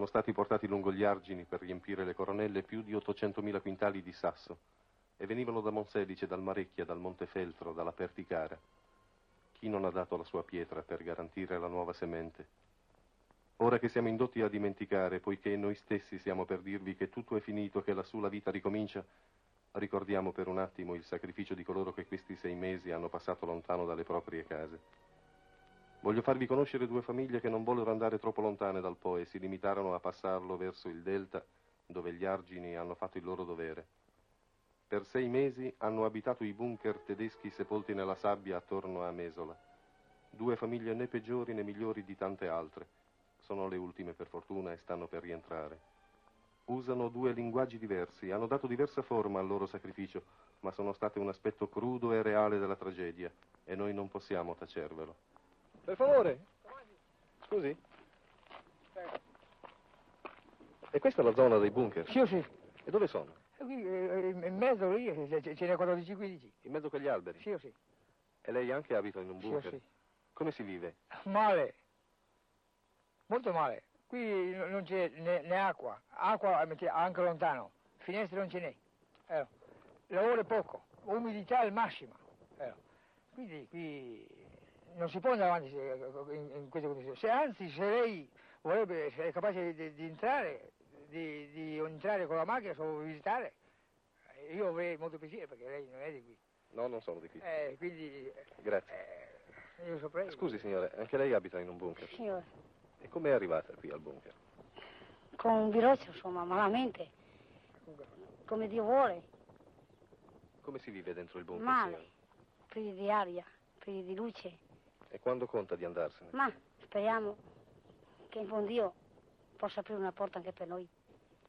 sono stati portati lungo gli argini per riempire le coronelle più di 800.000 quintali di sasso e venivano da Monselice, dal Marecchia, dal Montefeltro, dalla Perticara. Chi non ha dato la sua pietra per garantire la nuova semente? Ora che siamo indotti a dimenticare, poiché noi stessi siamo per dirvi che tutto è finito, che lassù la vita ricomincia, ricordiamo per un attimo il sacrificio di coloro che questi sei mesi hanno passato lontano dalle proprie case. Voglio farvi conoscere due famiglie che non vollero andare troppo lontane dal Po e si limitarono a passarlo verso il delta, dove gli argini hanno fatto il loro dovere. Per sei mesi hanno abitato i bunker tedeschi sepolti nella sabbia attorno a Mesola. Due famiglie né peggiori né migliori di tante altre. Sono le ultime per fortuna e stanno per rientrare. Usano due linguaggi diversi, hanno dato diversa forma al loro sacrificio, ma sono state un aspetto crudo e reale della tragedia e noi non possiamo tacervelo. Per favore. Scusi? E questa è la zona dei bunker? Sì, sì. E dove sono? Qui, eh, in mezzo lì eh, ce n'è 14-15. In mezzo a quegli alberi? Sì, sì. E lei anche abita in un Sì, bunker? sì. Come si vive? Male. Molto male. Qui no- non c'è né, né acqua. Acqua eh, anche lontano. Finestre non ce n'è. Eh, lavoro è poco. Umidità al massimo. Eh, Quindi qui non si può andare avanti in, in queste condizioni. Se anzi, se lei vorrebbe, se è capace di, di entrare, di, di entrare con la macchina, solo visitare, io avrei molto piacere perché lei non è di qui. No, non sono di qui. Eh, quindi Grazie. eh, io saprei. Scusi, signore, anche lei abita in un bunker? Signore, E come è arrivata qui al bunker? con un virozio, insomma, malamente, come Dio vuole, Come si vive dentro il bunker, male, privi di aria, privi di luce, E quando conta di andarsene? ma speriamo che in buon Dio possa aprire una porta anche per noi.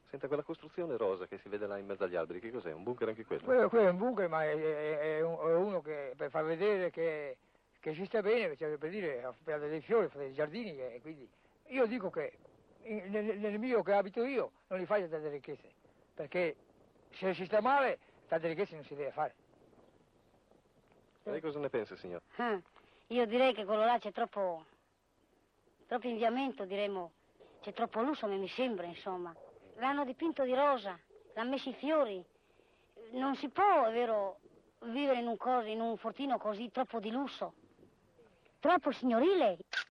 Senta, quella costruzione rosa che si vede là in mezzo agli alberi, che cos'è? Un bunker anche quello? Quello, quello è un bunker, ma è, è- è un- è uno che per far vedere che, che si sta bene, cioè per dire, per dei fiori, per dei giardini, e quindi io dico che nel, nel mio che abito io non li faccio tante ricchezze, perché se si sta male, tante ricchezze non si deve fare. Lei cosa ne pensa, signor? Ah, io direi che quello là c'è troppo, troppo inviamento, diremmo, c'è troppo lusso, mi sembra, insomma. L'hanno dipinto di rosa, l'hanno messo i fiori. Non si può, è vero, vivere in un, coso, in un fortino così troppo di lusso, troppo signorile.